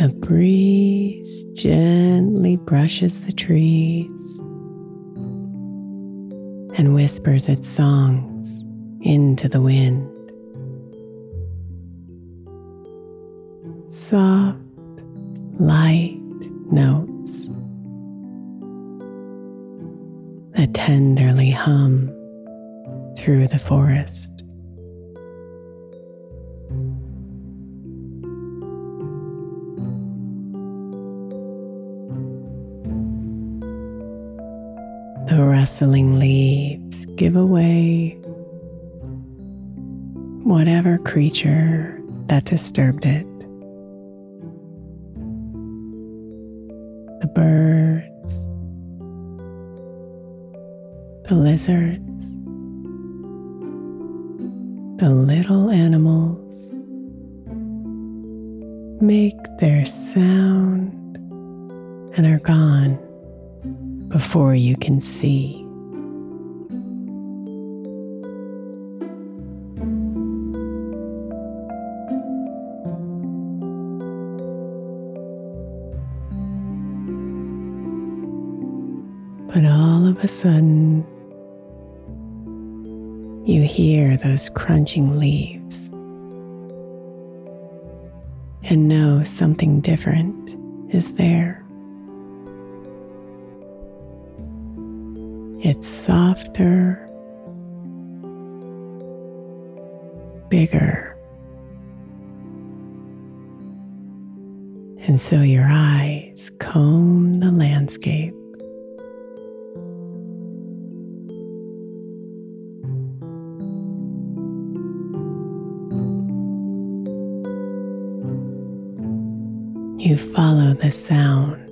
The breeze gently brushes the trees and whispers its songs into the wind. Soft, light notes that tenderly hum through the forest. The rustling leaves give away whatever creature that disturbed it. The birds, the lizards, the little animals make their sound and are gone before you can see. But all of a sudden, You hear those crunching leaves and know something different is there. It's softer, bigger. And so your eyes comb the landscape. You follow the sound.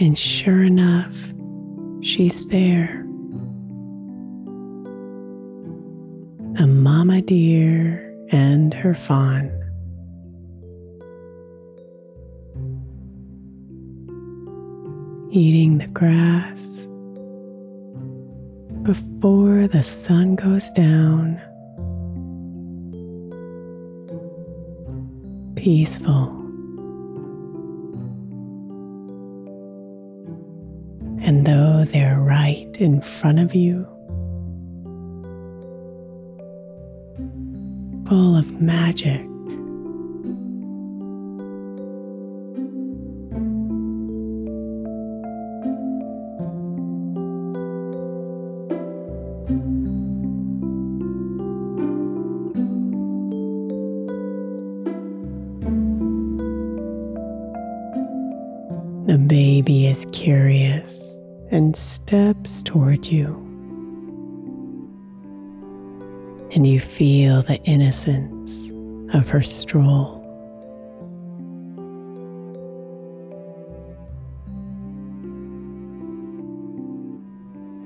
And sure enough, she's there. A mama deer and her fawn. Eating the grass before the sun goes down. Peaceful. And though they're right in front of you, full of magic, baby is curious and steps towards you. And you feel the innocence of her stroll.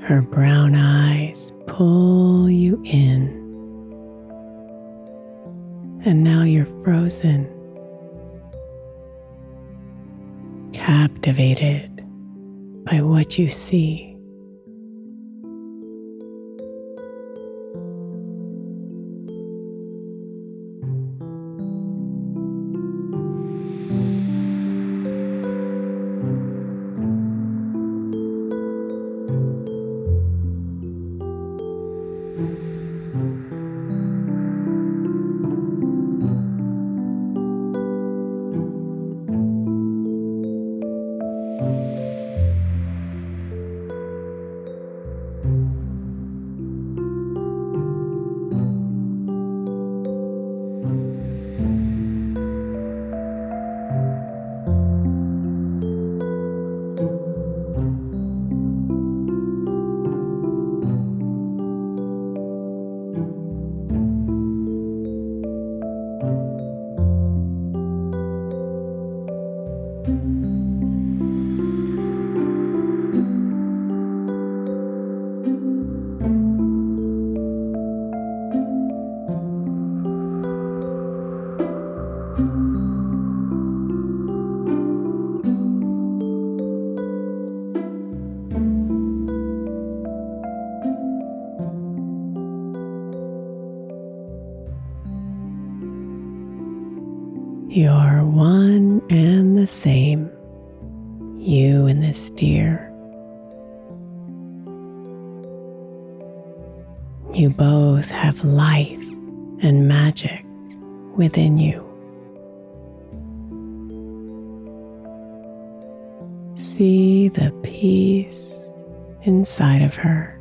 Her brown eyes pull you in. And now you're frozen. Captivated by what you see. Within you. See the peace inside of her.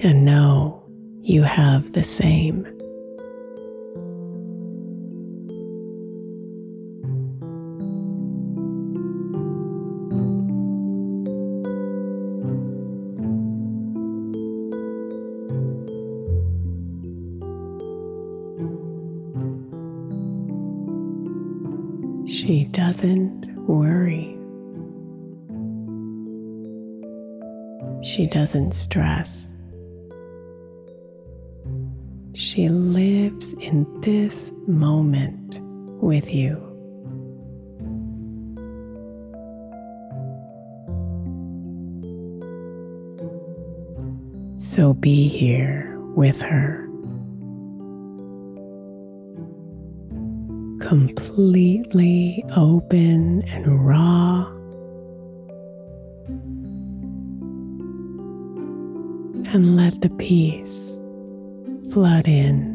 And know you have the same. Doesn't worry. She doesn't stress. She lives in this moment with you. So be here with her. completely open and raw. And let the peace flood in.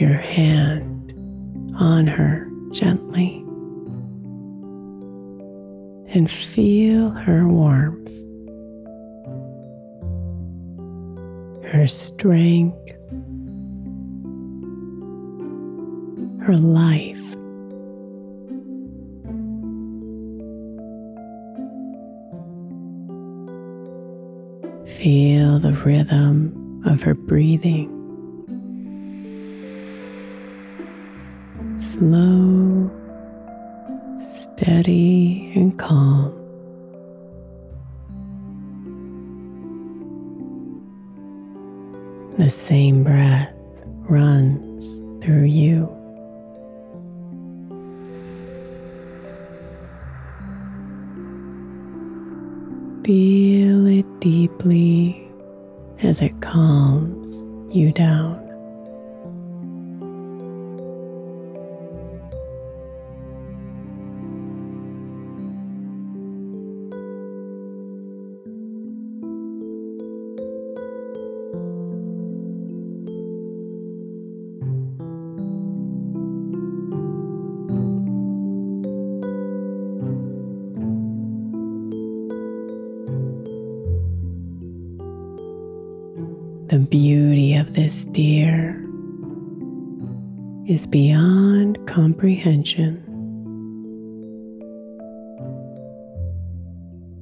Your hand on her gently and feel her warmth, her strength, her life. Feel the rhythm of her breathing. Slow, steady, and calm. The same breath runs through you. Feel it deeply as it calms you down. Beauty of this deer is beyond comprehension.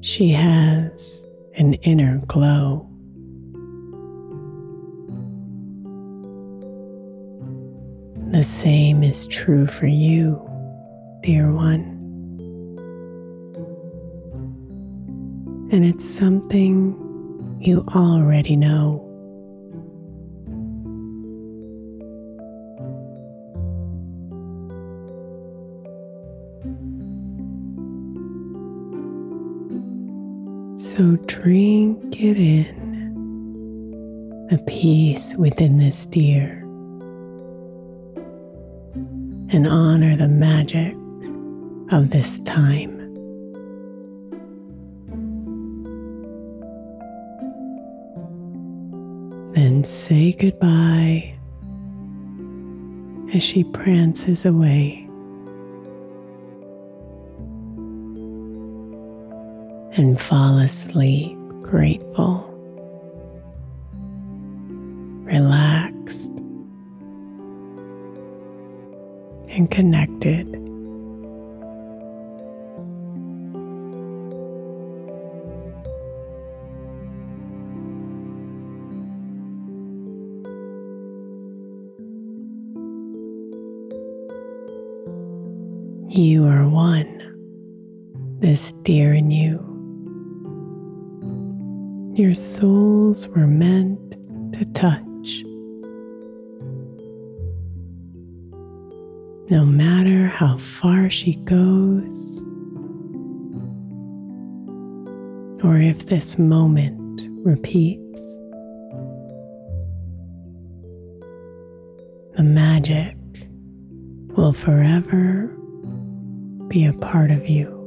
She has an inner glow. The same is true for you, dear one. And it's something you already know. So drink it in, the peace within this deer, and honor the magic of this time. Then say goodbye as she prances away. And fall asleep grateful, relaxed, and connected. You are one, this deer in you your souls were meant to touch. No matter how far she goes, or if this moment repeats. The magic will forever be a part of you.